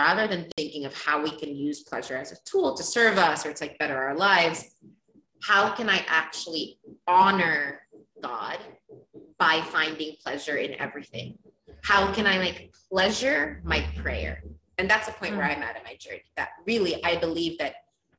rather than thinking of how we can use pleasure as a tool to serve us or to like better our lives, how can I actually honor God by finding pleasure in everything? How can I make pleasure my prayer? And that's a point mm. where I'm at in my journey. That really, I believe that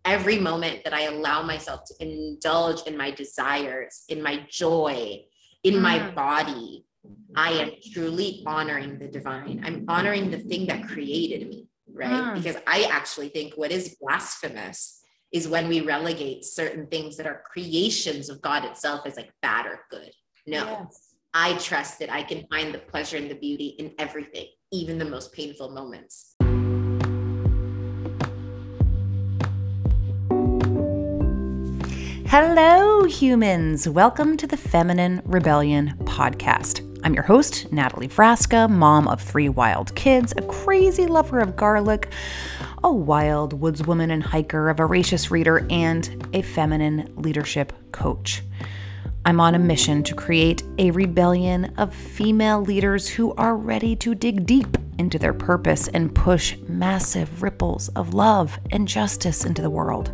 every moment that I allow myself to indulge in my desires, in my joy, in mm. my body, I am truly honoring the divine. I'm honoring the thing that created me, right? Mm. Because I actually think what is blasphemous is when we relegate certain things that are creations of God itself as like bad or good. No, yes. I trust that I can find the pleasure and the beauty in everything, even the most painful moments. Hello, humans. Welcome to the Feminine Rebellion podcast. I'm your host, Natalie Frasca, mom of three wild kids, a crazy lover of garlic, a wild woodswoman and hiker, a voracious reader, and a feminine leadership coach. I'm on a mission to create a rebellion of female leaders who are ready to dig deep into their purpose and push massive ripples of love and justice into the world.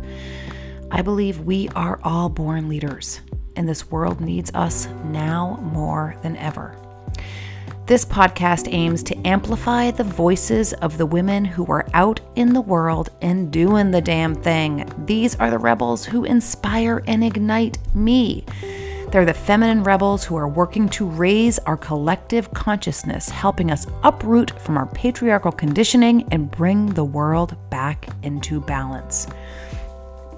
I believe we are all born leaders, and this world needs us now more than ever. This podcast aims to amplify the voices of the women who are out in the world and doing the damn thing. These are the rebels who inspire and ignite me. They're the feminine rebels who are working to raise our collective consciousness, helping us uproot from our patriarchal conditioning and bring the world back into balance.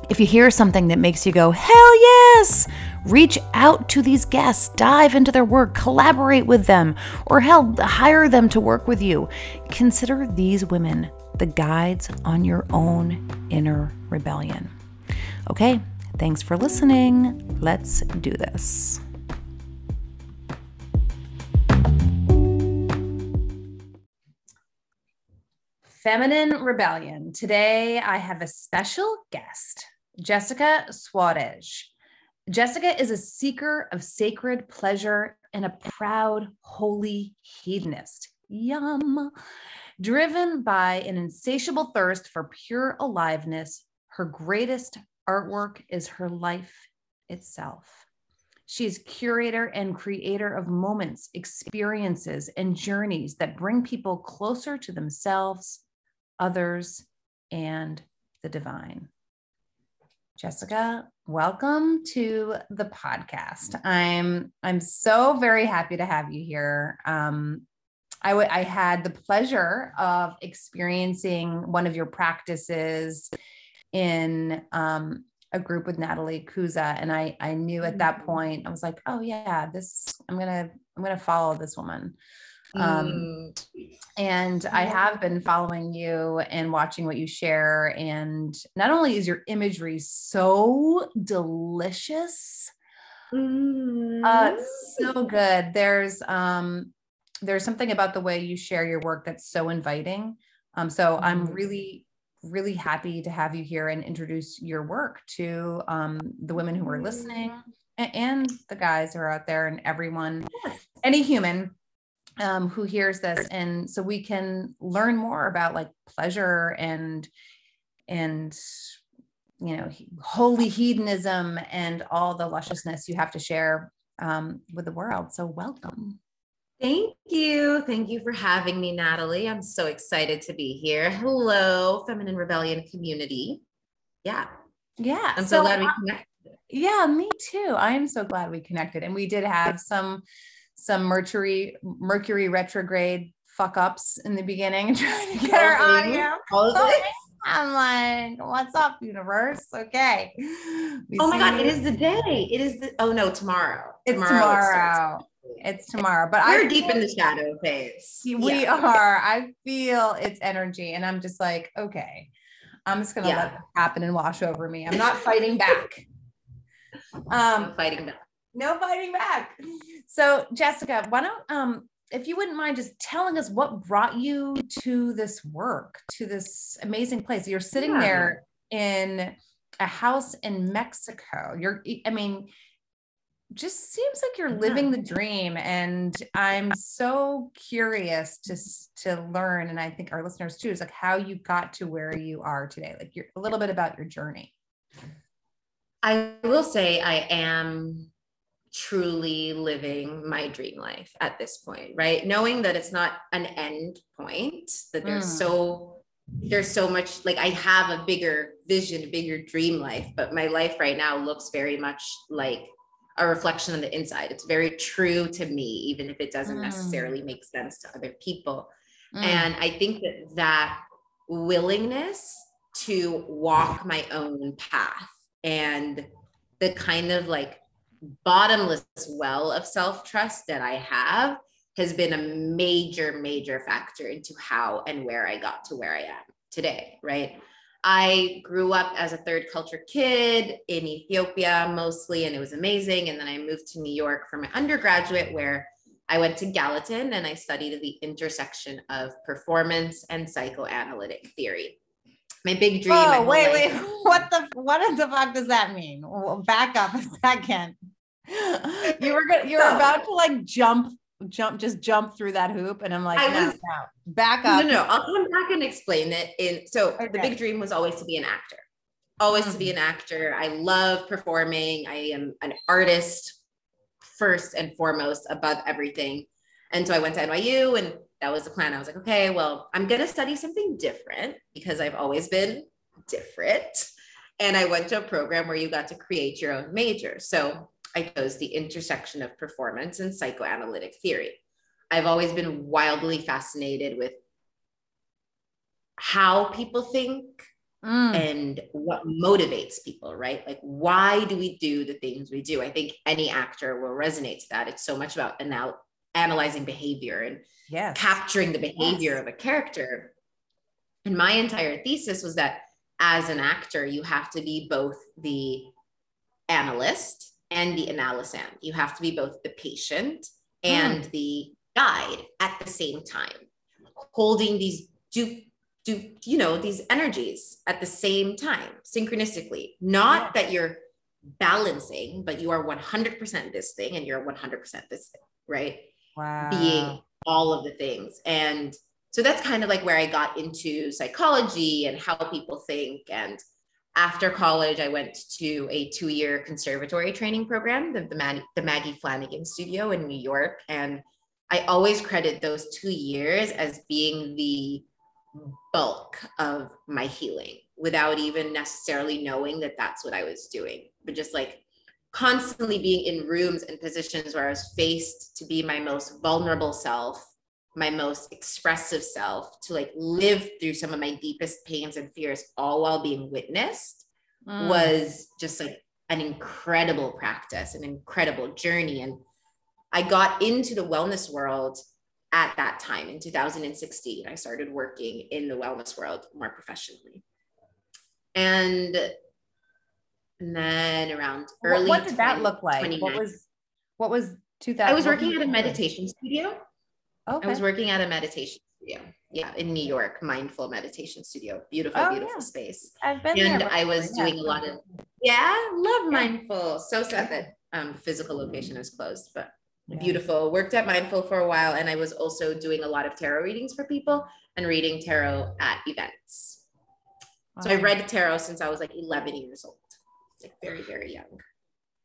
If you hear something that makes you go, hell yes, reach out to these guests, dive into their work, collaborate with them, or hell, hire them to work with you. Consider these women the guides on your own inner rebellion. Okay, thanks for listening. Let's do this. Feminine Rebellion. Today I have a special guest. Jessica Soares. Jessica is a seeker of sacred pleasure and a proud, holy hedonist. Yum. Driven by an insatiable thirst for pure aliveness, her greatest artwork is her life itself. She is curator and creator of moments, experiences, and journeys that bring people closer to themselves, others, and the divine. Jessica, welcome to the podcast. I'm I'm so very happy to have you here. Um, I, w- I had the pleasure of experiencing one of your practices in um, a group with Natalie Kuza, and I I knew at that mm-hmm. point I was like, oh yeah, this I'm gonna I'm gonna follow this woman. Um, mm. And I have been following you and watching what you share. And not only is your imagery so delicious, mm. uh, so good. There's um, there's something about the way you share your work that's so inviting. Um, so mm. I'm really really happy to have you here and introduce your work to um, the women who are listening and, and the guys who are out there and everyone, any human um, who hears this and so we can learn more about like pleasure and and you know holy hedonism and all the lusciousness you have to share um, with the world so welcome Thank you. Thank you for having me, Natalie. I'm so excited to be here. Hello, Feminine Rebellion community. Yeah. Yeah. I'm so, so glad we connected. Yeah, me too. I'm so glad we connected. And we did have some some Mercury Mercury retrograde fuck ups in the beginning trying to get our audio. I'm like, what's up, universe? Okay. We oh my God, it is the day. It is the, oh no, tomorrow. It's tomorrow. It's tomorrow. But we're I deep in the shadow phase. We yeah. are. I feel its energy. And I'm just like, okay, I'm just gonna yeah. let it happen and wash over me. I'm not fighting back. Um fighting back no fighting back. So, Jessica, why don't um if you wouldn't mind just telling us what brought you to this work, to this amazing place. You're sitting yeah. there in a house in Mexico. You're I mean, just seems like you're living the dream and i'm so curious to to learn and i think our listeners too is like how you got to where you are today like you're a little bit about your journey i will say i am truly living my dream life at this point right knowing that it's not an end point that there's mm. so there's so much like I have a bigger vision, a bigger dream life, but my life right now looks very much like a reflection on the inside. It's very true to me, even if it doesn't mm. necessarily make sense to other people. Mm. And I think that that willingness to walk my own path and the kind of like bottomless well of self trust that I have has been a major, major factor into how and where I got to where I am today, right? I grew up as a third culture kid in Ethiopia mostly, and it was amazing. And then I moved to New York for my undergraduate, where I went to Gallatin and I studied the intersection of performance and psychoanalytic theory. My big dream. Oh, wait, wait. What the what the fuck does that mean? Back up a second. You were gonna, you were about to like jump jump just jump through that hoop and i'm like I no, was, no, back up no no i'll come back and explain it in so okay. the big dream was always to be an actor always mm-hmm. to be mm-hmm. an actor i love performing i am an artist first and foremost above everything and so i went to nyu and that was the plan i was like okay well i'm going to study something different because i've always been different and i went to a program where you got to create your own major so I chose the intersection of performance and psychoanalytic theory. I've always been wildly fascinated with how people think mm. and what motivates people, right? Like, why do we do the things we do? I think any actor will resonate to that. It's so much about anal- analyzing behavior and yes. capturing the behavior yes. of a character. And my entire thesis was that as an actor, you have to be both the analyst and the analysand. You have to be both the patient and mm. the guide at the same time, holding these do do you know these energies at the same time synchronistically. Not yeah. that you're balancing, but you are 100% this thing and you're 100% this thing, right? Wow. Being all of the things. And so that's kind of like where I got into psychology and how people think and after college, I went to a two year conservatory training program, the, the, Mag- the Maggie Flanagan Studio in New York. And I always credit those two years as being the bulk of my healing without even necessarily knowing that that's what I was doing, but just like constantly being in rooms and positions where I was faced to be my most vulnerable self my most expressive self to like live through some of my deepest pains and fears all while being witnessed mm. was just like an incredible practice an incredible journey. And i got into the wellness world at that time in 2016 i started working in the wellness world more professionally. And and then around early what, what did that look like what was what was 2000 i was working at a meditation studio Okay. I was working at a meditation studio. Yeah, in New York, mindful meditation studio. Beautiful, oh, beautiful yeah. space. I've been and I was yeah. doing a lot of yeah, love yeah. mindful. So sad that um physical location is closed, but beautiful. Worked at mindful for a while, and I was also doing a lot of tarot readings for people and reading tarot at events. Wow. So I read tarot since I was like 11 years old, like very, very young.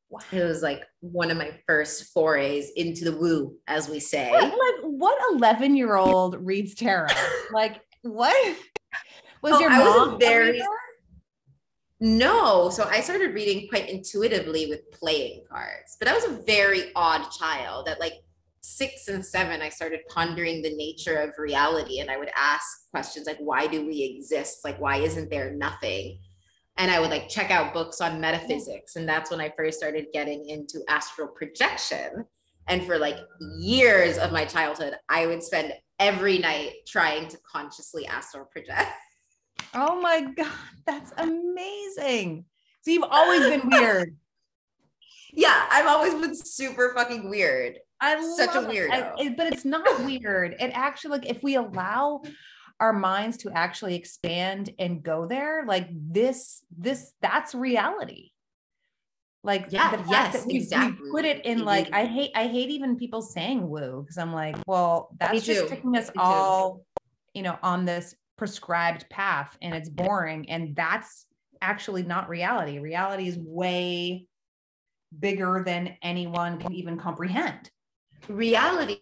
Wow. It was like one of my first forays into the woo, as we say. What, like what 11 year old reads tarot? like what was oh, your mom very no so i started reading quite intuitively with playing cards but i was a very odd child at like six and seven i started pondering the nature of reality and i would ask questions like why do we exist like why isn't there nothing and I would like check out books on metaphysics. And that's when I first started getting into astral projection. And for like years of my childhood, I would spend every night trying to consciously astral project. Oh my God, that's amazing. So you've always been weird. yeah, I've always been super fucking weird. I'm such a weirdo. It, but it's not weird. It actually like if we allow our minds to actually expand and go there like this this that's reality Like Yeah, yes, that we, we put it in like I hate I hate even people saying woo because I'm like, well, that's just too. taking us Me too. all, you know, on this prescribed path and it's boring. And that's actually not reality. Reality is way bigger than anyone can even comprehend. reality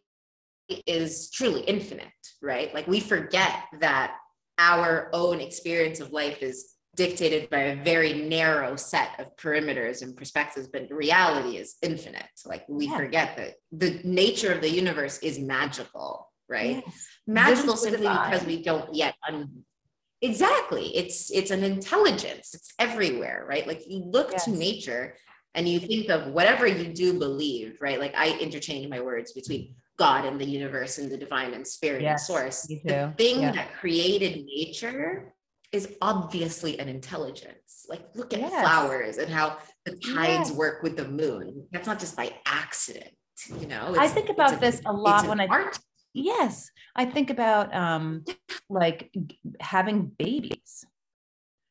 is truly infinite, right? Like we forget that our own experience of life is dictated by a very narrow set of perimeters and perspectives, but reality is infinite. Like we Yeah. forget that the nature of the universe is magical, right? Yes. Magical This is the simply because we don't yet un- exactly it's it's an intelligence it's everywhere right like you look to nature and you think of whatever you do believe right like i interchange my words between god and the universe and the divine and spirit Yes, and source. The thing Yeah. that created nature is obviously an intelligence like look at Yes. flowers and how the tides Yes. work with the moon that's not just by accident you know I think about a- this a lot when I art Yes, I think about um like having babies.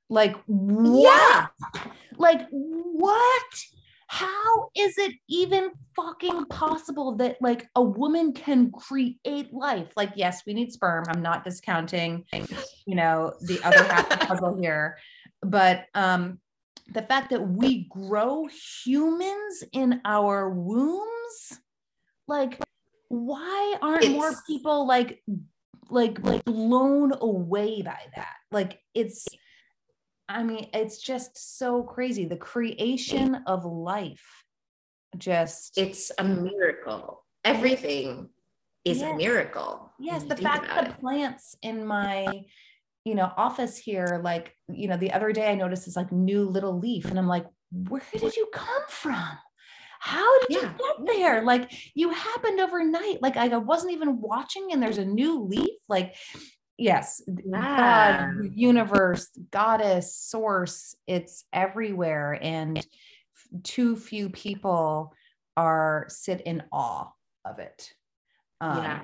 Like what? Like what? How is it even fucking possible that like a woman can create life? Like yes, we need sperm. I'm not discounting, you know, the other half of the puzzle here, but um the fact that we grow humans in our wombs like why aren't more people like like like blown away by that like it's i mean it's just so crazy the creation of life just it's a miracle. Everything is Yes. a miracle. yes the fact the plants in my you know office here like you know the other day i noticed this like new little leaf and i'm like where did you come from how did Yeah. you get there like you happened overnight like i wasn't even watching and there's a new leaf like yes Yeah. god universe goddess source it's everywhere and too few people are sit in awe of it um, yeah.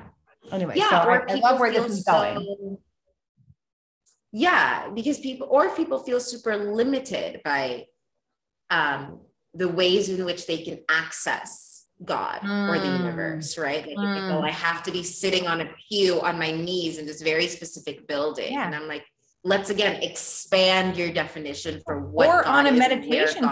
anyway Yeah. so I, I love where this is going so- Yeah, because people or people feel super limited by um, the ways in which they can access God or the Mm. universe, right? Like, go, Mm. I have to be sitting on a pew on my knees in this very specific building. Yeah. And I'm like, let's again expand your definition for what Or God on a is meditation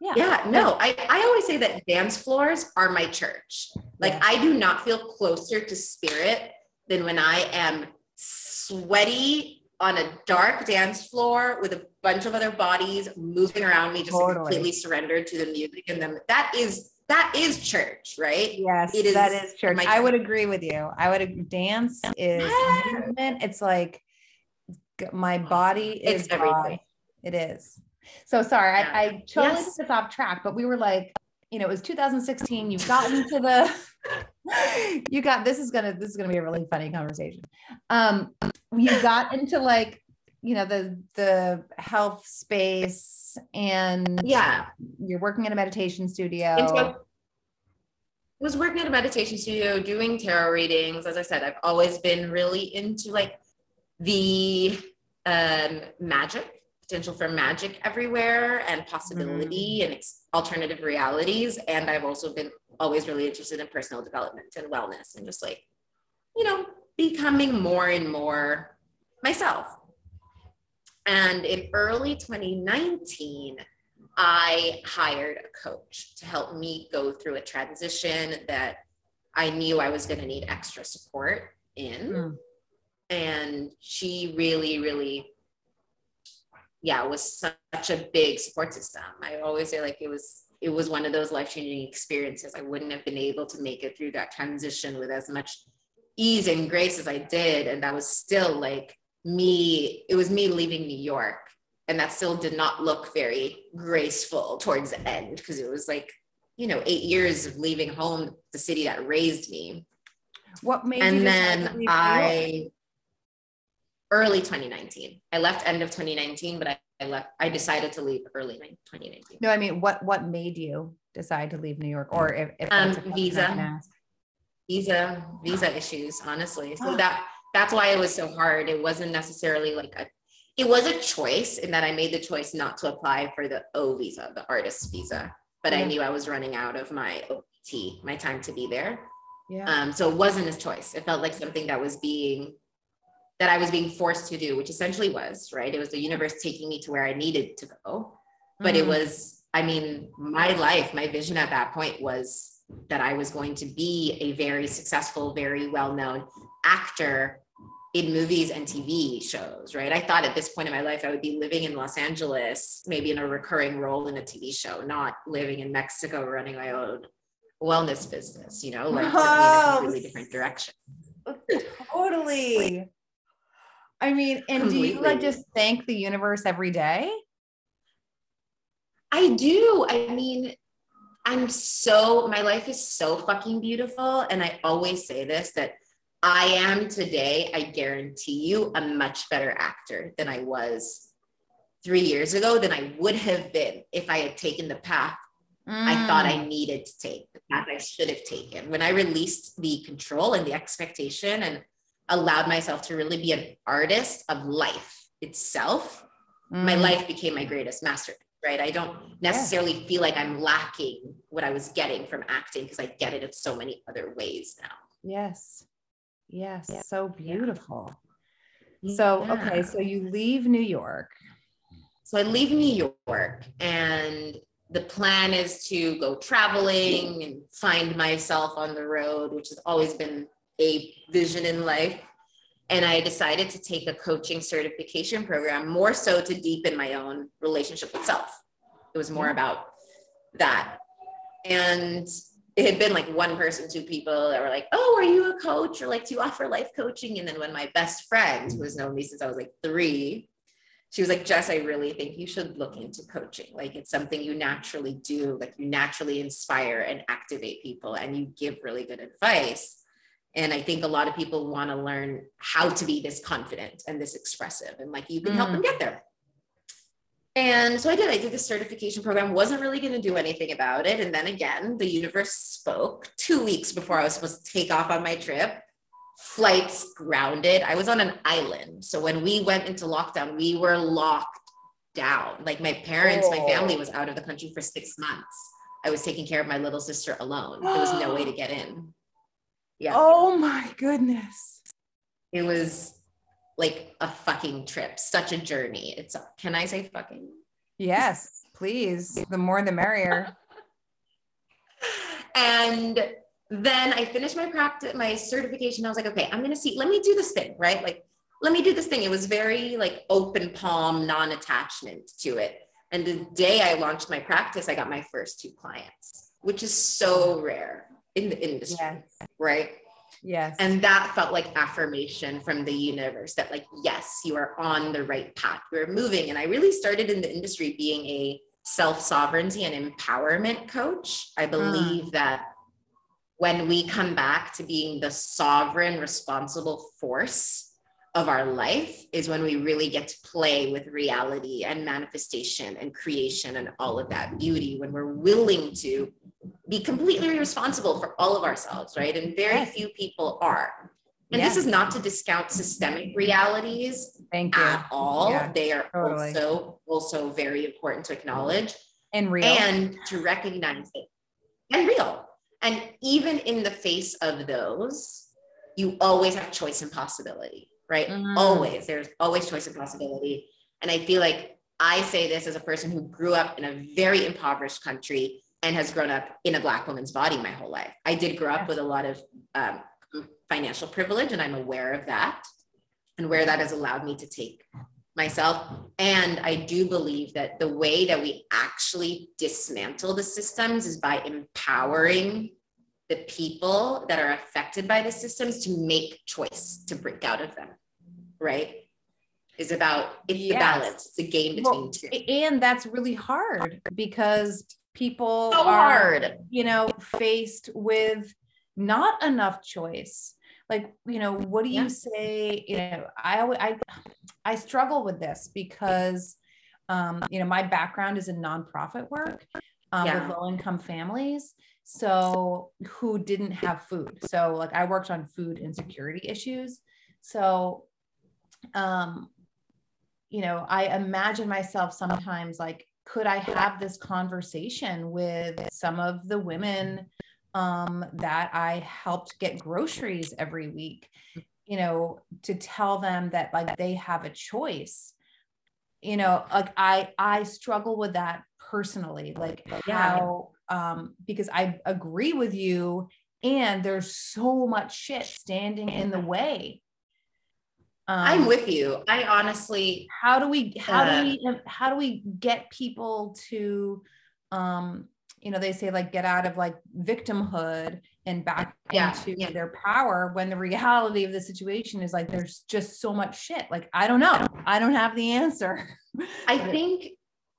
yeah Yeah, no, I, I always say that dance floors are my church. Like Yeah. I do not feel closer to spirit than when I am sweaty on a dark dance floor with a bunch of other bodies moving around me, just Totally. completely surrendered to the music and them. That is that is church, right? Yes, It that is is church. I would agree with you. I would dance is Yeah. movement. It's like my body is It's everything. God. It is. So sorry, Yeah. I, I totally Yes. took off track, but we were like, you know, it was 2016. You've gotten to the you got this is gonna this is gonna be a really funny conversation. Um, you got into like you know the the health space and Yeah. you're working in a meditation studio. I was working at a meditation studio doing tarot readings. As I said, I've always been really into like the um, magic, potential for magic everywhere and possibility and ex- alternative realities. And I've also been always really interested in personal development and wellness and just like, you know, becoming more and more myself. And in early 2019, I hired a coach to help me go through a transition that I knew I was going to need extra support in. Mm. And she really, really, yeah, was such a big support system. I always say like it was, it was one of those life-changing experiences. I wouldn't have been able to make it through that transition with as much ease and grace as I did. And that was still like me, it was me leaving New York and that still did not look very graceful towards the end because it was like you know eight years of leaving home the city that raised me. What made you and then leave New York? i early 2019 i left end of 2019 but i, I left i decided to leave early 2019 No, I mean, what what made you decide to leave New York, or if, if Um, that's a question I visa. visa visa issues honestly. So that that's why it was so hard it wasn't necessarily like a it was a choice in that I made the choice not to apply for the O visa, the artist visa, but I knew I was running out of my OPT, my time to be there. Yeah. Um, so it wasn't a choice. It felt like something that was being that I was being forced to do, which essentially was right. It was the universe taking me to where I needed to go. But it Mhm. was, I mean, my life, my vision at that point was that I was going to be a very successful, very well-known actor in movies and TV shows, right? I thought at this point in my life I would be living in Los Angeles, maybe in a recurring role in a TV show, not living in Mexico running my own wellness business, you know, like in a Wow. completely different direction. totally. I mean, and do you like just thank the universe every day? I do. I mean, I'm so, my life is so fucking beautiful. And I always say this that I am today, I guarantee you, a much better actor than I was three years ago, than I would have been if I had taken the path I thought Mm. I needed to take, the path I should have taken. When I released the control and the expectation and allowed myself to really be an artist of life itself, my Mm. life became my greatest masterpiece, right? I don't necessarily feel like I'm lacking what I was getting from acting because I get it in so many other ways now. Yes. Yes. So beautiful. So, okay. So you leave New York. So I leave New York and the plan is to go traveling and find myself on the road, which has always been a vision in life. And I decided to take a coaching certification program more so to deepen my own relationship with self. It was more about that. And it had been like one person, two people that were like, Oh, are you a coach? Or like, do you offer life coaching? And then when my best friend, who has known me since I was like three, she was like, Jess, I really think you should look into coaching. Like it's something you naturally do, like you naturally inspire and activate people and you give really good advice. And I think a lot of people want to learn how to be this confident and this expressive. And like you can help Mm. them get there. And so I did. I did the certification program, wasn't really going to do anything about it. And then again, the universe spoke two weeks before I was supposed to take off on my trip. Flights grounded. I was on an island. So when we went into lockdown, we were locked down. Like my parents, my Oh. family was out of the country for six months. I was taking care of my little sister alone. There was no way to get in. Yeah. Oh my goodness. It was like a fucking trip, such a journey. It's can I say fucking? Yes, please. The more the merrier. And then I finished my practice, my certification. I was like, okay, I'm gonna see, let me do this thing, right? Like, let me do this thing. It was very like open palm, non-attachment to it. And the day I launched my practice, I got my first two clients, which is so rare in the industry, Yes. right? Yes. And that felt like affirmation from the universe that, like, yes, you are on the right path. We're moving. And I really started in the industry being a self sovereignty and empowerment coach. I ah. believe that when we come back to being the sovereign, responsible force of our life, is when we really get to play with reality and manifestation and creation and all of that beauty. When we're willing to be completely responsible for all of ourselves, right? And very Yes. few people are. And this is not to discount systemic realities Thank you. at all. Yeah, they are totally. also also very important to acknowledge And real. and to recognize it and real. And even in the face of those, you always have choice and possibility, right? Mhm. Always. There's always choice and possibility. And I feel like I say this as a person who grew up in a very impoverished country and has grown up in a Black woman's body my whole life. I did grow up with a lot of um, financial privilege, and I'm aware of that and where that has allowed me to take myself. And I do believe that the way that we actually dismantle the systems is by empowering the people that are affected by the systems to make choice to break out of them, right? Is about it's the balance, it's a game between Well, two. and that's really hard because people So are, hard. you know, faced with not enough choice. Like, you know, what do you Yeah. say? You know, I I I struggle with this because um, you know, my background is in nonprofit work um, Yeah. with low income families. So who didn't have food. So like I worked on food insecurity issues. So um you know, I imagine myself sometimes like, could I have this conversation with some of the women um, that I helped get groceries every week, you know, to tell them that like they have a choice. You know, like I I struggle with that personally, like how um because I agree with you and there's so much shit standing in the way. Um, I'm with you. I honestly how do we how uh, do we how do we get people to um you know, they say like get out of like victimhood and back yeah, into yeah. their power when the reality of the situation is like there's just so much shit. Like, I don't know. I don't have the answer. I think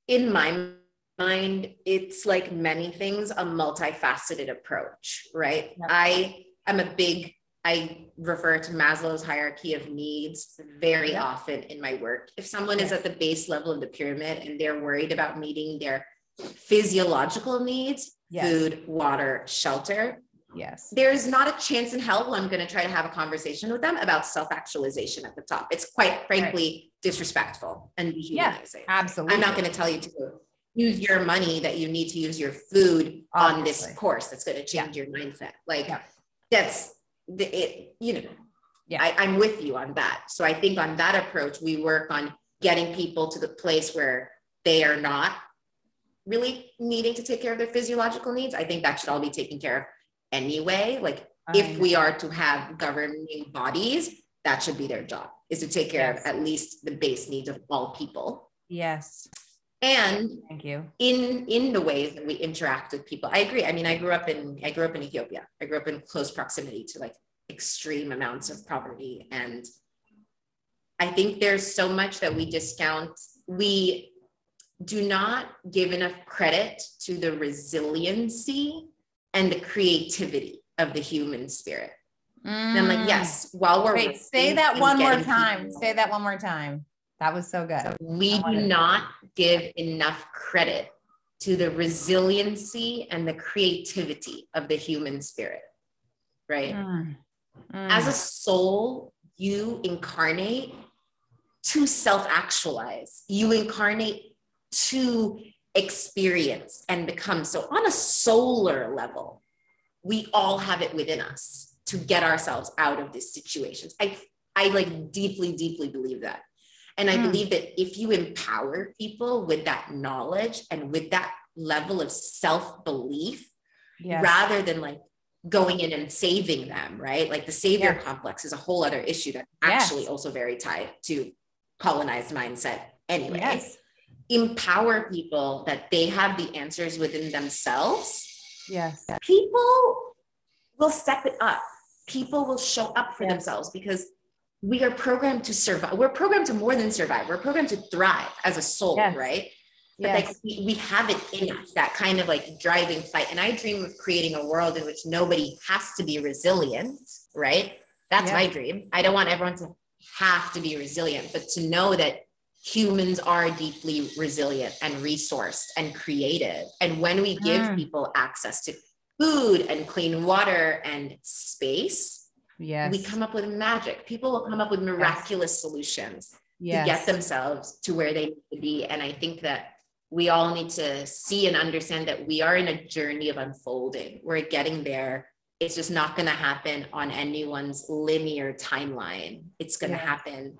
in my mind, it's like many things, a multifaceted approach, right? Yeah. I am a big I refer to Maslow's hierarchy of needs very yeah. often in my work. If someone yeah. is at the base level of the pyramid and they're worried about meeting their physiological needs yes. food, water, shelter. Yes. There's not a chance in hell I'm going to try to have a conversation with them about self actualization at the top. It's quite frankly right. disrespectful and dehumanizing. Yeah, absolutely. I'm not going to tell you to use your money that you need to use your food Obviously. on this course that's going to change yeah. your mindset. Like, yeah. that's the, it, you know, yeah. I, I'm with you on that. So I think on that approach, we work on getting people to the place where they are not really needing to take care of their physiological needs. I think that should all be taken care of anyway. Like if um, we are to have governing bodies, that should be their job is to take care yes. of at least the base needs of all people. Yes. And thank you. In in the ways that we interact with people. I agree. I mean, I grew up in I grew up in Ethiopia. I grew up in close proximity to like extreme amounts of poverty and I think there's so much that we discount. We do not give enough credit to the resiliency and the creativity of the human spirit. Mm. And I'm like, yes, while we're Wait, say that one more time. People, say that one more time. That was so good. We do not give enough credit to the resiliency and the creativity of the human spirit. Right? Mm. Mm. As a soul, you incarnate to self actualize, you incarnate to experience and become. So, on a solar level, we all have it within us to get ourselves out of these situations. I, I like deeply, deeply believe that. And I mm. believe that if you empower people with that knowledge and with that level of self belief, yes. rather than like going in and saving them, right? Like the savior yeah. complex is a whole other issue that's actually yes. also very tied to colonized mindset anyway. Yes empower people that they have the answers within themselves, yes, people will step it up. People will show up for themselves because we are programmed to survive. We're programmed to more than survive. We're programmed to thrive as a soul, yes. right? But yes. like we, we have it in us, that kind of like driving fight. And I dream of creating a world in which nobody has to be resilient, right? That's my dream. I don't want everyone to have to be resilient, but to know that humans are deeply resilient and resourced and creative. And when we give mm. people access to food and clean water and space, yes. we come up with magic. People will come up with miraculous yes. solutions yes. to get themselves to where they need to be. And I think that we all need to see and understand that we are in a journey of unfolding. We're getting there. It's just not going to happen on anyone's linear timeline. It's going to happen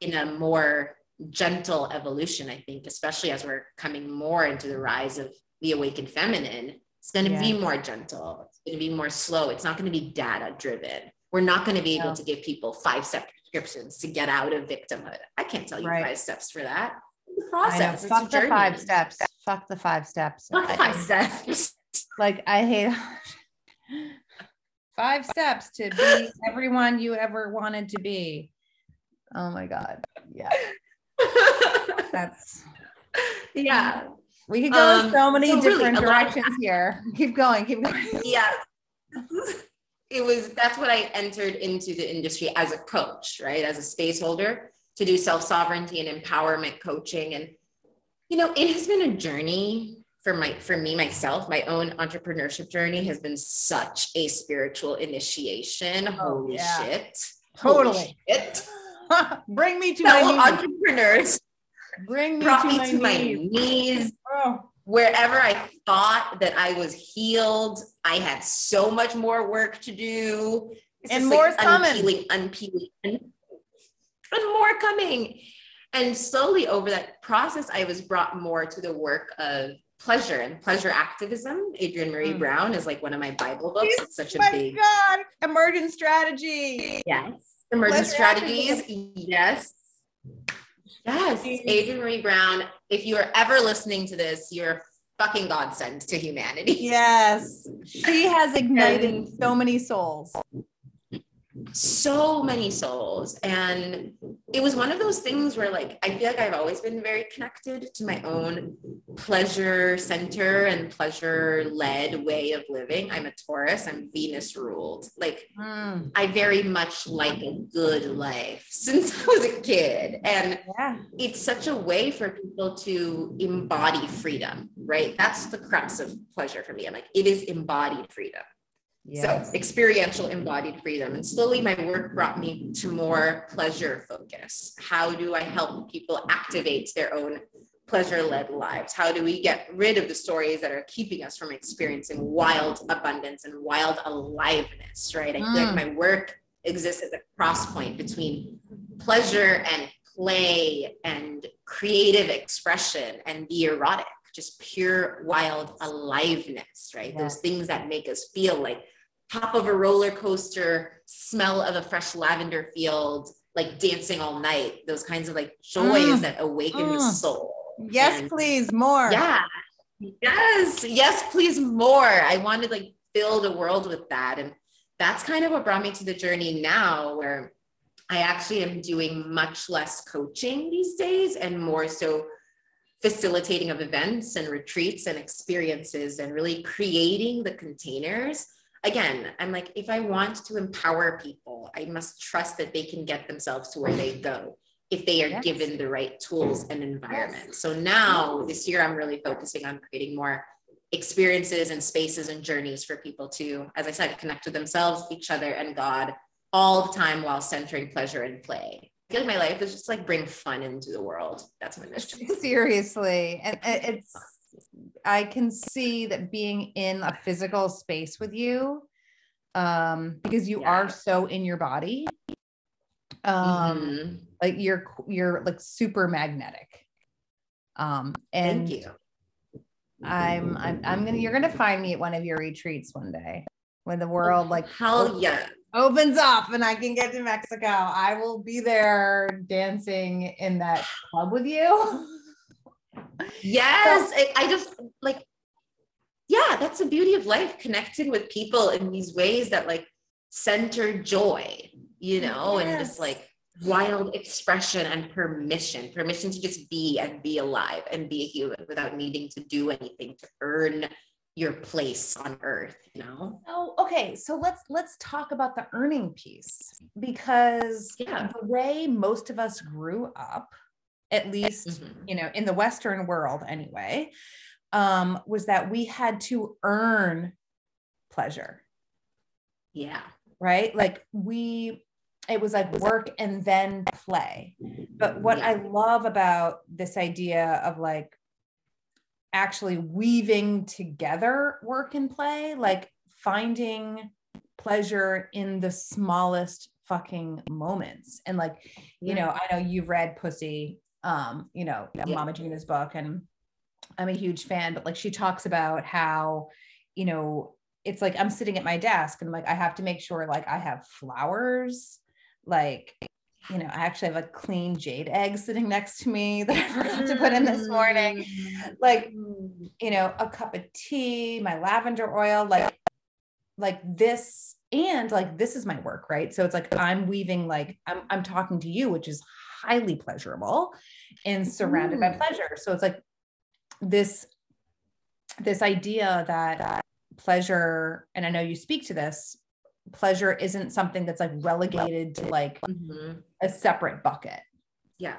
in a more gentle evolution, I think, especially as we're coming more into the rise of the awakened feminine. It's going to yes. be more gentle. It's going to be more slow. It's not going to be data driven. We're not going to be able no. to give people five step prescriptions to get out of victimhood. I can't tell you right. five steps for that. the process. It's Fuck the five steps. Fuck the five steps. Fuck five steps. Like I hate five steps to be everyone you ever wanted to be. Oh my God. Yeah. That's yeah. We could go um, so many so different really, directions here. Keep going, keep going. Yeah. It was that's what I entered into the industry as a coach, right? As a space holder to do self-sovereignty and empowerment coaching. And you know, it has been a journey for my for me myself my own entrepreneurship journey has been such a spiritual initiation oh, holy yeah. shit totally holy shit Bring me to fellow entrepreneurs. Bring me brought to me my to my knees. knees. Oh, Wherever I thought that I was healed, I had so much more work to do. It's And more more's coming. Unpeeling, unpeeling, and and more coming. And slowly over that process, I was brought more to the work of pleasure and pleasure activism. Adrienne Maree Mm. Brown is like one of my Bible books. It's such a my big God. Emergent strategy. Yes. Emergent Pleasure strategies. Yes. Yes. Adrienne Maree Brown. If you are ever listening to this, you're fucking godsend to humanity. Yes. She has ignited so many souls. So many souls. And it was one of those things where, like, I feel like I've always been very connected to my own pleasure center and pleasure led way of living. I'm a Taurus, I'm Venus ruled. Like, Mm, I very much like a good life since I was a kid. And yeah. it's such a way for people to embody freedom, right? That's the crux of pleasure for me. I'm like, it is embodied freedom. Yes. So experiential embodied freedom. And slowly my work brought me to more pleasure focus. How do I help people activate their own pleasure led lives? How do we get rid of the stories that are keeping us from experiencing wild abundance and wild aliveness, right? I feel like mm. my work exists at the cross point between pleasure and play and creative expression and the erotic, just pure wild aliveness, right? Those things that make us feel like top of a roller coaster, smell of a fresh lavender field, like dancing all night, those kinds of like joys Mm. that awaken the Mm. soul. Yes, And- please. More. yeah. Yes. Yes, please more. I want to like build a world with that. And that's kind of what brought me to the journey now where I actually am doing much less coaching these days and more so facilitating of events and retreats and experiences and really creating the containers. Again, I'm like, if I want to empower people, I must trust that they can get themselves to where they go if they are Yes. given the right tools and environment. So now this year, I'm really focusing on creating more experiences and spaces and journeys for people to, as I said, connect with themselves, each other, and God all the time while centering pleasure and play. I feel like my life is just like bring fun into the world. That's my mission. Seriously. And it's, I can see that being in a physical space with you, um, because you Yeah. are so in your body. Um, Mhm. like you're you're like super magnetic. Um, and Thank you. I'm I'm I'm gonna you're gonna find me at one of your retreats one day when the world like Hell yeah. opens up and I can get to Mexico. I will be there dancing in that club with you. Yes. I, I just like, yeah, that's the beauty of life, connecting with people in these ways that like center joy, you know, and just like wild expression and permission, permission to just be and be alive and be a human without needing to do anything to earn your place on earth, you know? Oh, okay. So let's let's talk about the earning piece because Yeah. the way most of us grew up, at least Mhm. you know in the Western world anyway, um, was that we had to earn pleasure, Yeah. right? Like we, it was like work and then play. But what I love about this idea of like actually weaving together work and play, like finding pleasure in the smallest fucking moments. And like, you know, I know you've read Pussy, um, you know, Yeah. Mama Gena's book, and I'm a huge fan, but like she talks about how, you know, it's like I'm sitting at my desk and I'm like, I have to make sure like I have flowers, like, you know, I actually have a clean jade egg sitting next to me that I forgot to put in this morning. Like, you know, a cup of tea, my lavender oil, like, like this, and like this is my work, right? So it's like I'm weaving, like I'm I'm talking to you, which is highly pleasurable and surrounded by Mm. pleasure. So it's like this this idea that pleasure, and I know you speak to this, pleasure isn't something that's like relegated to like Mhm. a separate bucket. Yeah.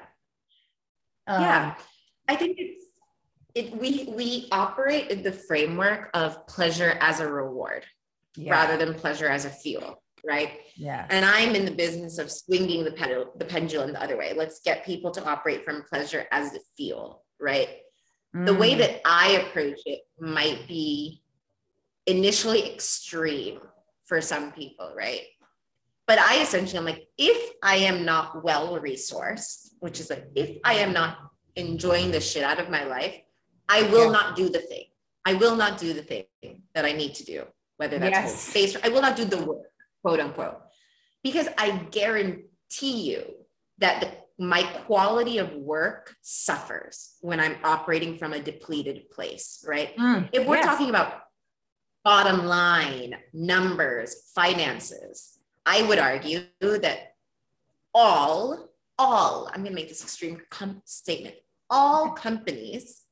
Um, yeah i think it's it we we operate in the framework of pleasure as a reward yeah. rather than pleasure as a fuel right? Yeah. And I'm in the business of swinging the, pedal, the pendulum the other way. Let's get people to operate from pleasure as they feel, right? Mm. The way mm. that I approach it might be initially extreme for some people, right? But I essentially, I'm like, if I am not well resourced, which is like, if I am not enjoying the shit out of my life, I will yeah. not do the thing. I will not do the thing that I need to do, whether that's yes. space. I will not do the work, quote unquote, because I guarantee you that the, my quality of work suffers when I'm operating from a depleted place, right? Mm, if we're yes. talking about bottom line, numbers, finances, I would argue that all, all, I'm going to make this extreme com- statement, all companies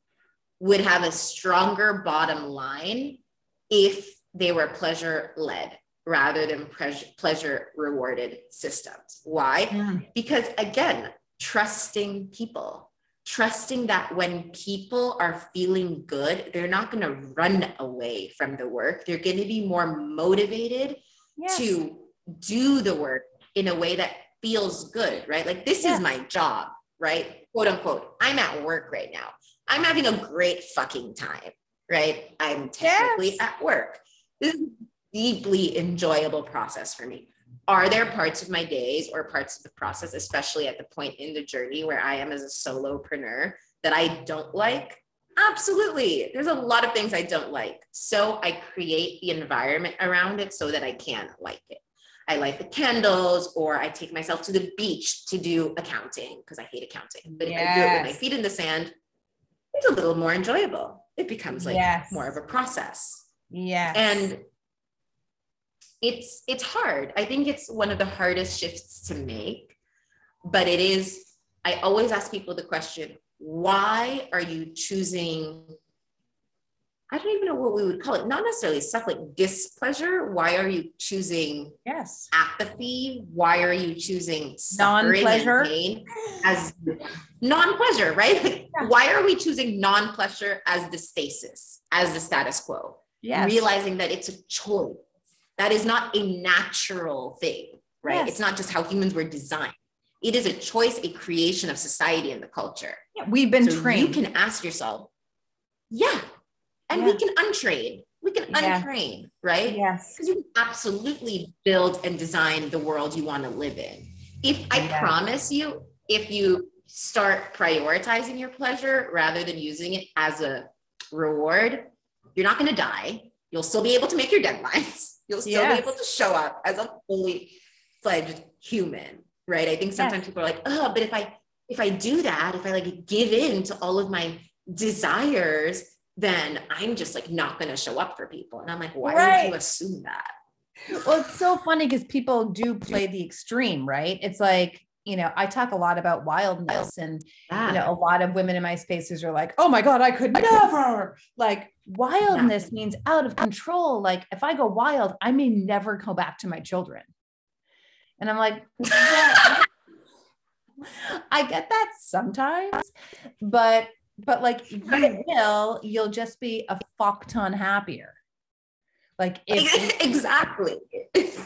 would have a stronger bottom line if they were pleasure led rather than pleasure pleasure rewarded systems. Why? Mm. Because again, trusting people, trusting that when people are feeling good, they're not going to run away from the work. They're going to be more motivated yes. to do the work in a way that feels good, right? Like this is my job, right? Quote unquote. I'm at work right now. I'm having a great fucking time, right? I'm technically yes. at work. This is deeply enjoyable process for me. Are there parts of my days or parts of the process, especially at the point in the journey where I am as a solopreneur, that I don't like? Absolutely. There's a lot of things I don't like. So I create the environment around it so that I can like it. I light the candles, or I take myself to the beach to do accounting because I hate accounting. But yes. if I do it with my feet in the sand, it's a little more enjoyable. It becomes like yes. more of a process. Yeah. And it's it's hard. I think it's one of the hardest shifts to make, but it is I always ask people the question, why are you choosing I don't even know what we would call it. Not necessarily stuff like displeasure. Why are you choosing yes apathy? Why are you choosing non-pleasure pain as non-pleasure? Right? Like, yeah. Why are we choosing non-pleasure as the stasis, as the status quo? Yes. Realizing that it's a choice. That is not a natural thing, right? Yes. It's not just how humans were designed. It is a choice, a creation of society and the culture. Yeah, we've been so trained. You can ask yourself, yeah, and yeah. we can untrain we can yeah. untrain right yes because you can absolutely build and design the world you want to live in if i yeah. promise you if you start prioritizing your pleasure rather than using it as a reward you're not going to die you'll still be able to make your deadlines you'll still yes. be able to show up as a fully fledged human right i think sometimes yes. people are like oh but if i if i do that if i like give in to all of my desires then I'm just like not going to show up for people. And I'm like, why right. would you assume that? Well, it's so funny because people do play the extreme, right? It's like, you know, I talk a lot about wildness, and yeah. you know, a lot of women in my spaces are like, "Oh my god, I could never!" Like, wildness yeah. means out of control. Like, if I go wild, I may never go back to my children. And I'm like, I get that sometimes, but but like you will, you'll just be a fuck ton happier. Like if exactly,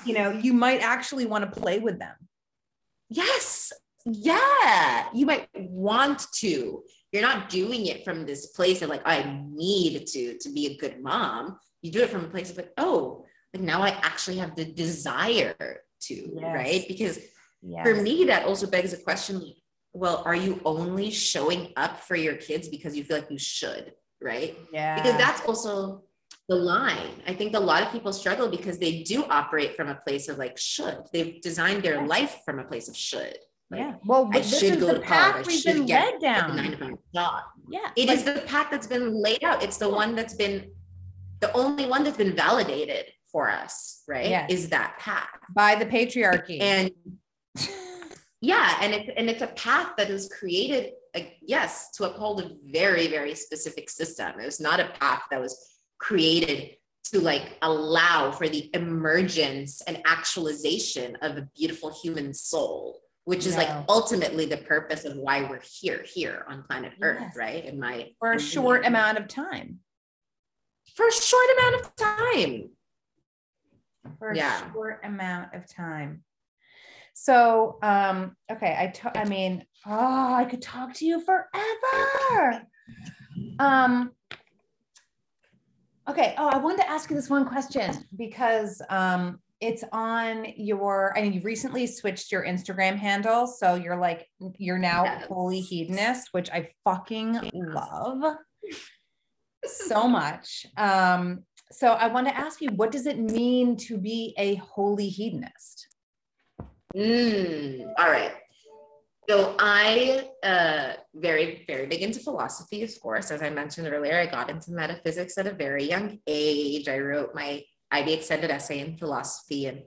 you know, you might actually want to play with them. Yes. Yeah. You might want to. You're not doing it from this place of like, I need to to be a good mom. You do it from a place of like, oh, like now I actually have the desire to, yes. right? Because yes. for me, that also begs a question well, are you only showing up for your kids because you feel like you should, right? Yeah. Because that's also the line. I think a lot of people struggle because they do operate from a place of like should. They've designed their life from a place of should. Like, yeah. Well, I should go to college. I should get down. nine to five job. Yeah. It like, is the path that's been laid out. It's the one that's been the only one that's been validated for us, right? Yes. Is that path by the patriarchy. And yeah and it's and it's a path that is created like, yes to uphold a very very specific system it was not a path that was created to like allow for the emergence and actualization of a beautiful human soul which is no. like ultimately the purpose of why we're here here on planet yes. earth right in my for a short amount of time for a short amount of time for a Yeah. short amount of time. So, um, okay, I to- I mean, oh, I could talk to you forever. Um, okay. Oh, I wanted to ask you this one question because um, it's on your. I mean, you recently switched your Instagram handle, so you're like you're now Yes. holy hedonist, which I fucking love so much. Um, so I want to ask you, what does it mean to be a holy hedonist? Mm, all right. So I uh very very big into philosophy, of course. As I mentioned earlier, I got into metaphysics at a very young age. I wrote my IB extended essay in philosophy, and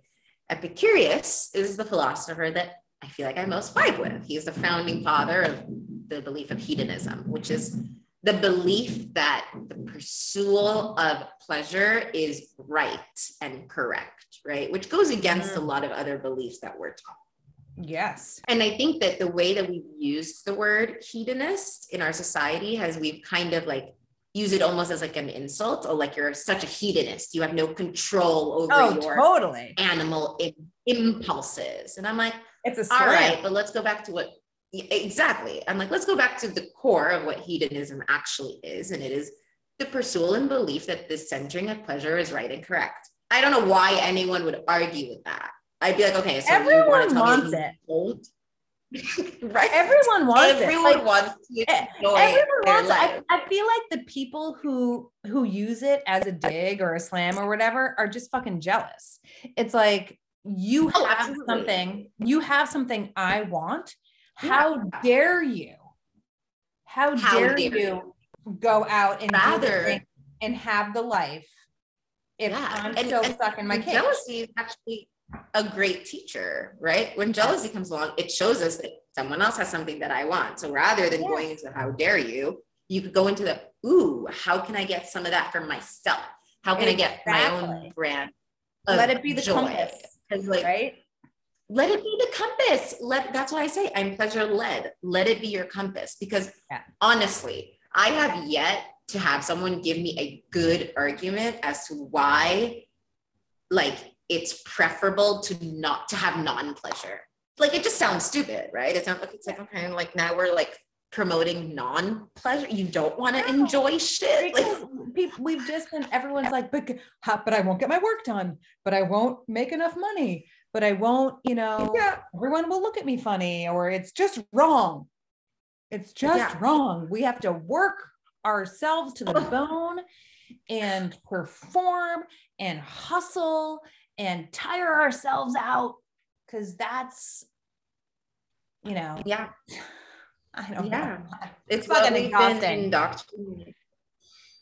Epicurus is the philosopher that I feel like I most vibe with. He's the founding father of the belief of hedonism, which is the belief that the pursuit of pleasure is right and correct, right? Which goes against a lot of other beliefs that we're taught. Yes. And I think that the way that we've used the word hedonist in our society has we've kind of like use it almost as like an insult or like you're such a hedonist. You have no control over Oh, your totally. animal im- impulses. And I'm like, It's a all slam. right, but let's go back to what exactly. I'm like, let's go back to the core of what hedonism actually is. And it is the pursuit and belief that the centering of pleasure is right and correct. I don't know why anyone would argue with that. I'd be like, okay, so Everyone wants it. right? Everyone wants Everyone it. Like, wants to eh, enjoy everyone wants it. I. I feel like the people who who use it as a dig or a slam or whatever are just fucking jealous. It's like you Oh, have absolutely. something, you have something I want. How Yeah. dare you? How, How dare, dare you go out and Rather- and have the life if Yeah, I'm and- still and- stuck in my cage? jealousy is actually a great teacher, right? When jealousy comes along, it shows us that someone else has something that I want. So rather than Yeah. going into how dare you, you could go into the ooh, how can I get some of that for myself? How can I get my own brand? Let it be the joy? compass, like, right? let it be the compass. Let that's why I say I'm pleasure led. Let it be your compass because Yeah. honestly, I have yet to have someone give me a good argument as to why like it's preferable to not to have non-pleasure. Like it just sounds stupid, right? It's not like it's like okay, like now we're like promoting non-pleasure. You don't want to No. enjoy shit. Like, people we've just been everyone's like but but I won't get my work done but I won't make enough money but I won't you know yeah. everyone will look at me funny or it's just wrong it's just Yeah. wrong we have to work ourselves to the bone and perform and hustle and tire ourselves out because that's you know Yeah. I don't Yeah. know It's fucking what we've exhausting. been indoctrinated.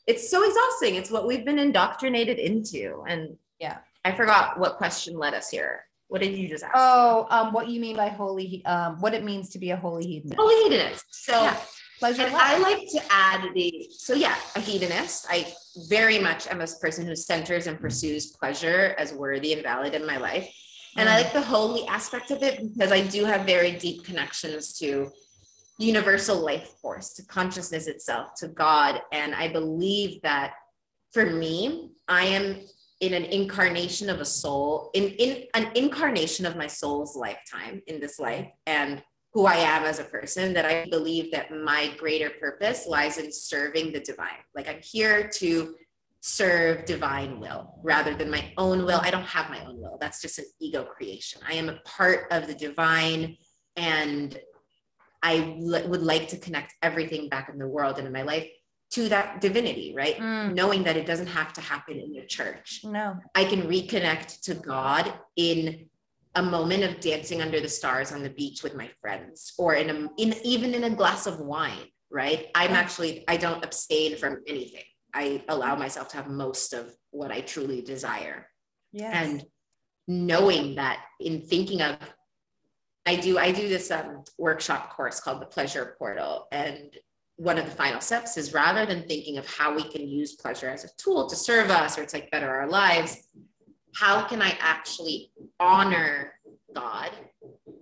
It's so exhausting. It's what we've been indoctrinated into. And Yeah. I forgot what question led us here. What did you just ask? Oh, um, what you mean by holy? Um, what it means to be a holy hedonist? Holy hedonist. So Yeah. Pleasure. and. I like to add the so yeah, a hedonist. I very much am a person who centers and pursues pleasure as worthy and valid in my life. And I Mm. like the holy aspect of it because I do have very deep connections to universal life force, to consciousness itself, to God. And I believe that for me, I am in an incarnation of a soul, in, in an incarnation of my soul's lifetime in this life and who I am as a person, that I believe that my greater purpose lies in serving the divine. Like I'm here to serve divine will rather than my own will. I don't have my own will. That's just an ego creation. I am a part of the divine and I l- would like to connect everything back in the world and in my life to that divinity, right? Mm. Knowing that it doesn't have to happen in the church. no. I can reconnect to God in a moment of dancing under the stars on the beach with my friends or in a in even in a glass of wine, right? I'm actually I don't abstain from anything. I allow myself to have most of what I truly desire Yes. and knowing that in thinking of i do i do this um, workshop course called the pleasure portal and one of the final steps is rather than thinking of how we can use pleasure as a tool to serve us or to like better our lives how can i actually honor god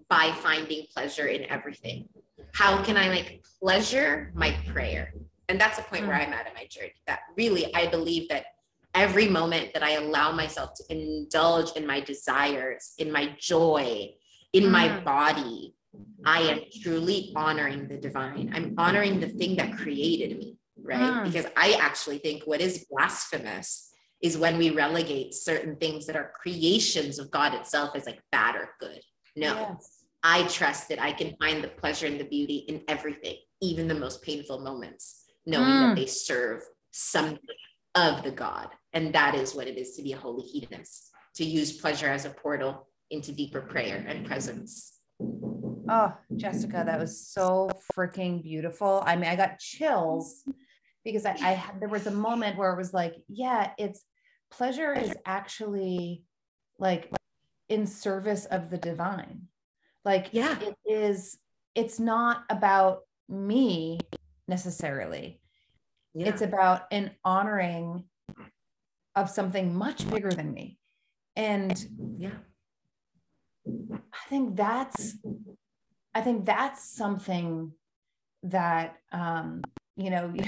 by finding pleasure in everything how can i make pleasure my prayer and that's a point where i'm at in my journey that really i believe that every moment that I allow myself to indulge in my desires, in my joy, in my body, I am truly honoring the divine. I'm honoring the thing that created me, right? Mm. Because I actually think what is blasphemous is when we relegate certain things that are creations of God itself as like bad or good. No, yes. I trust that I can find the pleasure and the beauty in everything, even the most painful moments, knowing mm. that they serve something of the God. And that is what it is to be a holy hedonist, to use pleasure as a portal into deeper prayer and presence. Oh, Jessica, that was so freaking beautiful. I mean, I got chills because I, I had, there was a moment where it was like, yeah, it's pleasure is actually like in service of the divine. Like, yeah, it is, it's not about me necessarily. Yeah. It's about an honoring of something much bigger than me. And yeah, I think that's I think that's something that um, you know you,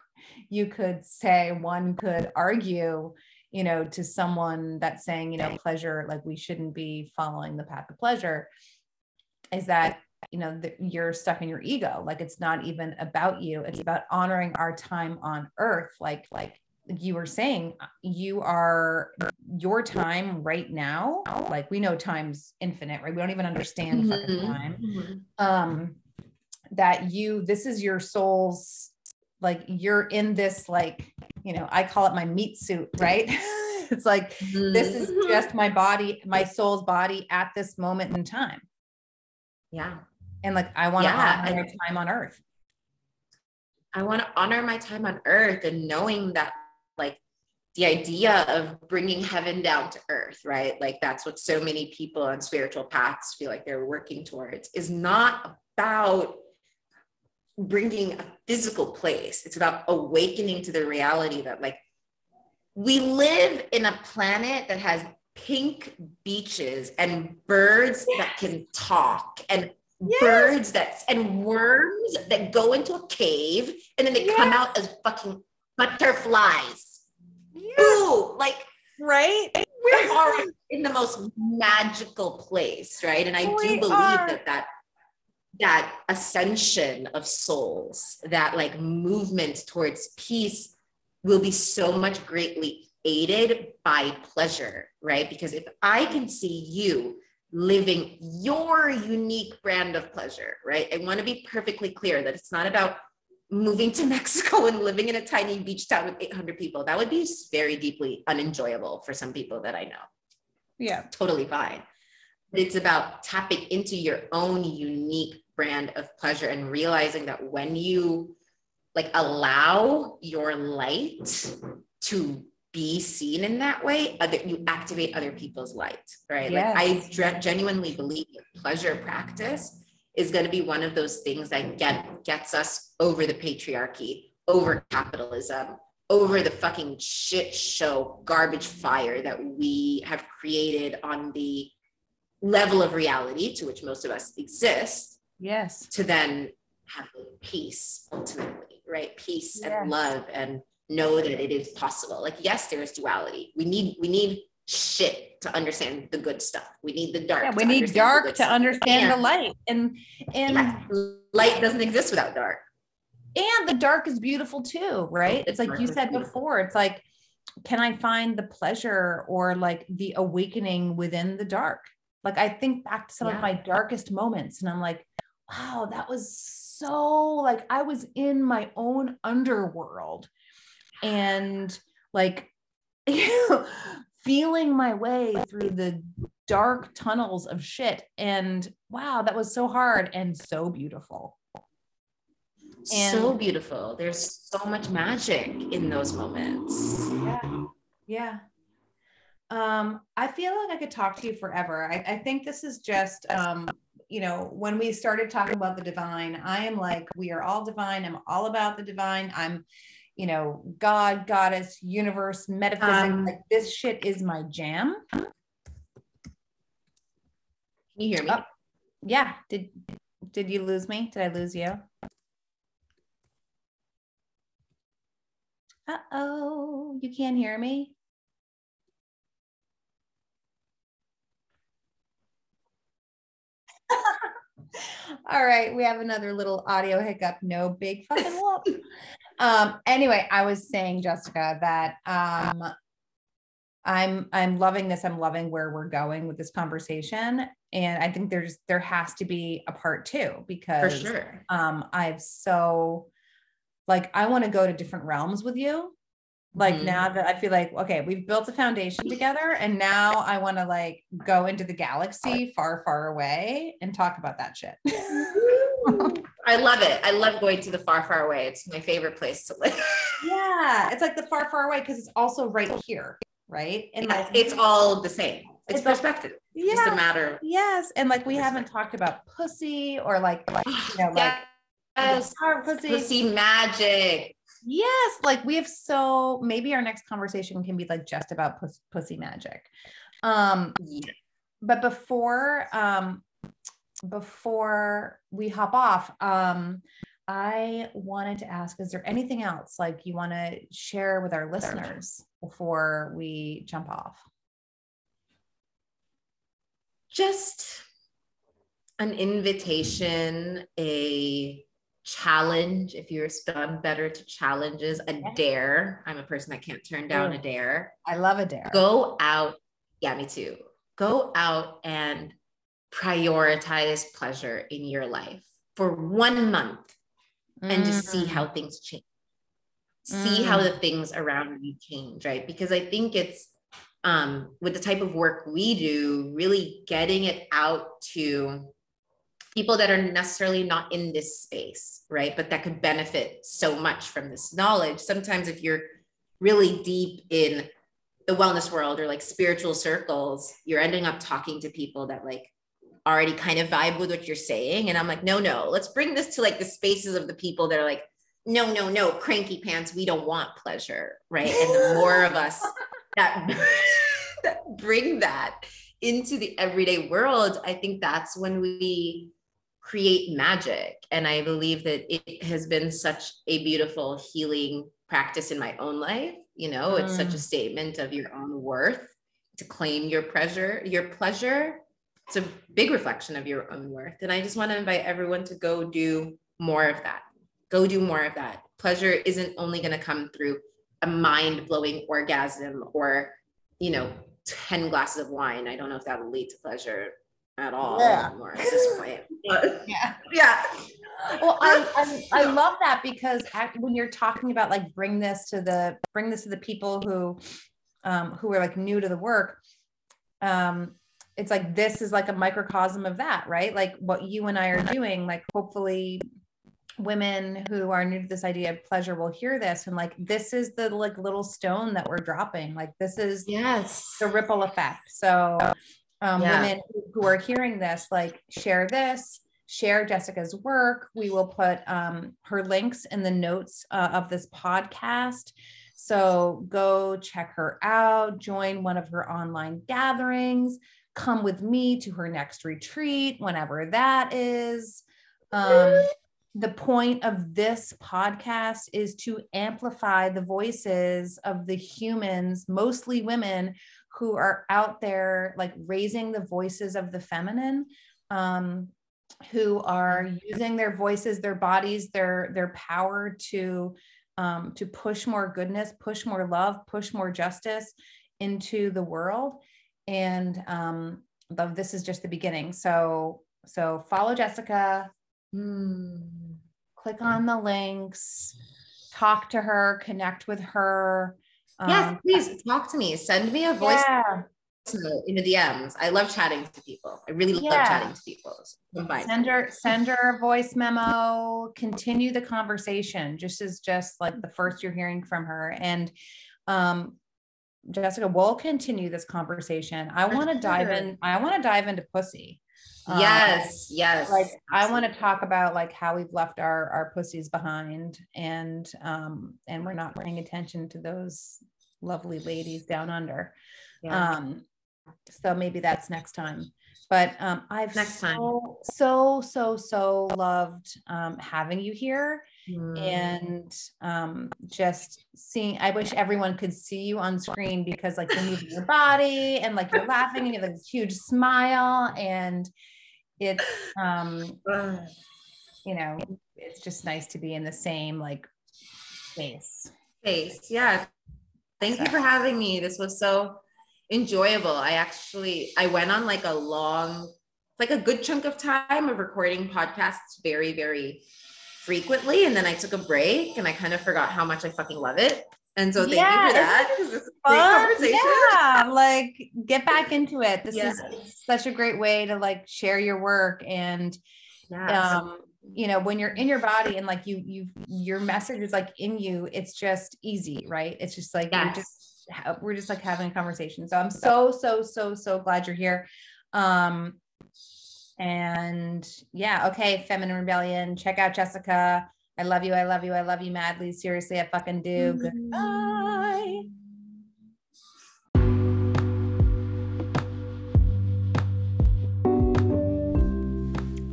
you could say one could argue you know to someone that's saying you know pleasure like we shouldn't be following the path of pleasure is that you know the, you're stuck in your ego. Like it's not even about you. It's about honoring our time on earth. Like like you were saying you are your time right now like we know time's infinite right? We don't even understand mm-hmm. time. Mm-hmm. um that you this is your soul's like you're in this like you know i call it my meat suit right it's like mm-hmm. this is mm-hmm. just my body my soul's body at this moment in time yeah and like i want to yeah, honor my time on earth i want to honor my time on earth and knowing that like the idea of bringing heaven down to earth, right? Like that's what so many people on spiritual paths feel like they're working towards is not about bringing a physical place. It's about awakening to the reality that like we live in a planet that has pink beaches and birds yes. that can talk and yes. birds that and worms that go into a cave and then they yes. come out as fucking butterflies. Ooh, like right? We are in the most magical place, right? And I we do believe are. that that that ascension of souls, that like movement towards peace will be so much greatly aided by pleasure, right? Because if I can see you living your unique brand of pleasure, right? I want to be perfectly clear that it's not about moving to Mexico and living in a tiny beach town with 800 people, that would be very deeply unenjoyable for some people that I know. Yeah. Totally fine. But it's about tapping into your own unique brand of pleasure and realizing that when you like allow your light to be seen in that way, other, you activate other people's light, right? Yes. Like I genuinely believe pleasure practice is going to be one of those things that get gets us over the patriarchy, over capitalism, over the fucking shit show garbage fire that we have created on the level of reality to which most of us exist. Yes. To then have peace ultimately, right? Peace yes. and love and know that it is possible. Like yes, there is duality. We need we need shit to understand the good stuff. We need the dark. Yeah, we need dark to understand the light. And and yeah, light doesn't exist without dark. And the dark is beautiful too, right? It's like you said before. It's like, can I find the pleasure or like the awakening within the dark? Like I think back to some yeah. of my darkest moments and I'm like, wow, that was so like I was in my own underworld and like feeling my way through the dark tunnels of shit. And wow, that was so hard and so beautiful. And so beautiful. There's so much magic in those moments. Yeah. Yeah. Um, I feel like I could talk to you forever. I, I think this is just um, you know, when we started talking about the divine, I am like, we are all divine. I'm all about the divine. I'm you know, God, goddess, universe, metaphysics. Um, like this shit is my jam. Can you hear me? Oh, yeah. Did did you lose me? Did I lose you? Uh oh, you can't hear me? All right, we have another little audio hiccup. No big fucking whoop. um, anyway, I was saying, Jessica, that um, I'm I'm loving this. I'm loving where we're going with this conversation, and I think there's there has to be a part two because For sure. um, I've so like I want to go to different realms with you. Like Mhm. now that I feel like okay, we've built a foundation together, and now I want to like go into the galaxy far, far away and talk about that shit. I love it. I love going to the far, far away. It's my favorite place to live. yeah, it's like the far, far away because it's also right here, right? And Yes, like it's all the same. It's, It's all- perspective. yeah, Just a matter of yes, and like we haven't talked about pussy or like like you know like yes, pussy. pussy magic. Yes, like we have so maybe our next conversation can be like just about pus- pussy magic. Um, Yeah. but before um before we hop off, um I wanted to ask is there anything else like you want to share with our listeners before we jump off? Just an invitation, a challenge. If you're done better to challenges, a dare. I'm a person that can't turn down a dare. I love a dare. Go out. Yeah, me too. Go out and prioritize pleasure in your life for one month and just see Mm, how things change. See how Mm. the things around you change, right? Because I think it's um, with the type of work we do, really getting it out to people that are necessarily not in this space, right? But that could benefit so much from this knowledge. Sometimes, if you're really deep in the wellness world or like spiritual circles, you're ending up talking to people that like already kind of vibe with what you're saying. And I'm like, no, no, let's bring this to like the spaces of the people that are like, no, no, no, cranky pants, we don't want pleasure, right? And the more of us that, that bring that into the everyday world, I think that's when we create magic. And I believe that it has been such a beautiful healing practice in my own life. You know, it's such a Mm. statement of your own worth to claim your pleasure, your pleasure. It's a big reflection of your own worth. And I just want to invite everyone to go do more of that. Go do more of that. Pleasure isn't only going to come through a mind blowing orgasm or, you know, 10 glasses of wine. I don't know if that will lead to pleasure at all Yeah. anymore at this point. But Yeah. yeah. well I, I i love that because act- when you're talking about like bring this to the bring this to the people who um who are like new to the work um it's like this is like a microcosm of that right like what you and i are doing like hopefully women who are new to this idea of pleasure will hear this and like this is the like little stone that we're dropping like this is Yes. the ripple effect. So, um, Yeah. women who are hearing this, like, share this, share Jessica's work. We will put um, her links in the notes uh, of this podcast. So, go check her out, join one of her online gatherings, come with me to her next retreat, whenever that is. Um, the point of this podcast is to amplify the voices of the humans, mostly women, who are out there like raising the voices of the feminine um, who are using their voices their bodies their their power to um, to push more goodness push more love push more justice into the world. And um, this is just the beginning. So so follow jessica. Hmm. click on the links. Talk to her connect with her Yes, Um, please talk to me. Send me a voice yeah. in the DMs. I love chatting to people. I really Yeah. love chatting to people. So send her send her a voice memo continue the conversation just as just like the first you're hearing from her and um jessica we'll continue this conversation i want to dive in i want to dive into pussy Um, yes, yes. like i want to talk about like how we've left our our pussies behind and um and we're not paying attention to those lovely ladies down under Yeah. um so maybe that's next time But um, I've Next time. so, so, so, so loved um, having you here Mm. and um, just seeing. I wish everyone could see you on screen because, like, you're moving your body and like you're laughing and you have this huge smile, and it's, um, you know, it's just nice to be in the same like space. space. Yeah. Thank you for having me. This was so enjoyable. I actually I went on like a long, like a good chunk of time of recording podcasts very, very frequently. And then I took a break and I kind of forgot how much I fucking love it. And so thank Yeah, you for that. This is a great conversation. Yeah, like get back into it. This Yeah. is such a great way to like share your work and Yes. um you know when you're in your body and like you you your message is like in you it's just easy right it's just like Yes. just ha- we're just like having a conversation so i'm so so so so glad you're here um and yeah okay feminine rebellion check out jessica i love you i love you i love you madly seriously i fucking do goodbye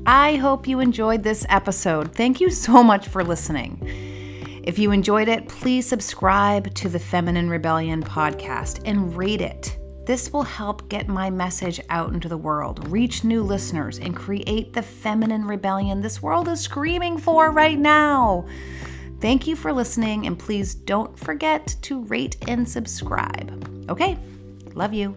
I hope you enjoyed this episode. Thank you so much for listening. If you enjoyed it, please subscribe to the Feminine Rebellion podcast and rate it. This will help get my message out into the world, reach new listeners, and create the feminine rebellion this world is screaming for right now. Thank you for listening, and please don't forget to rate and subscribe. Okay, love you.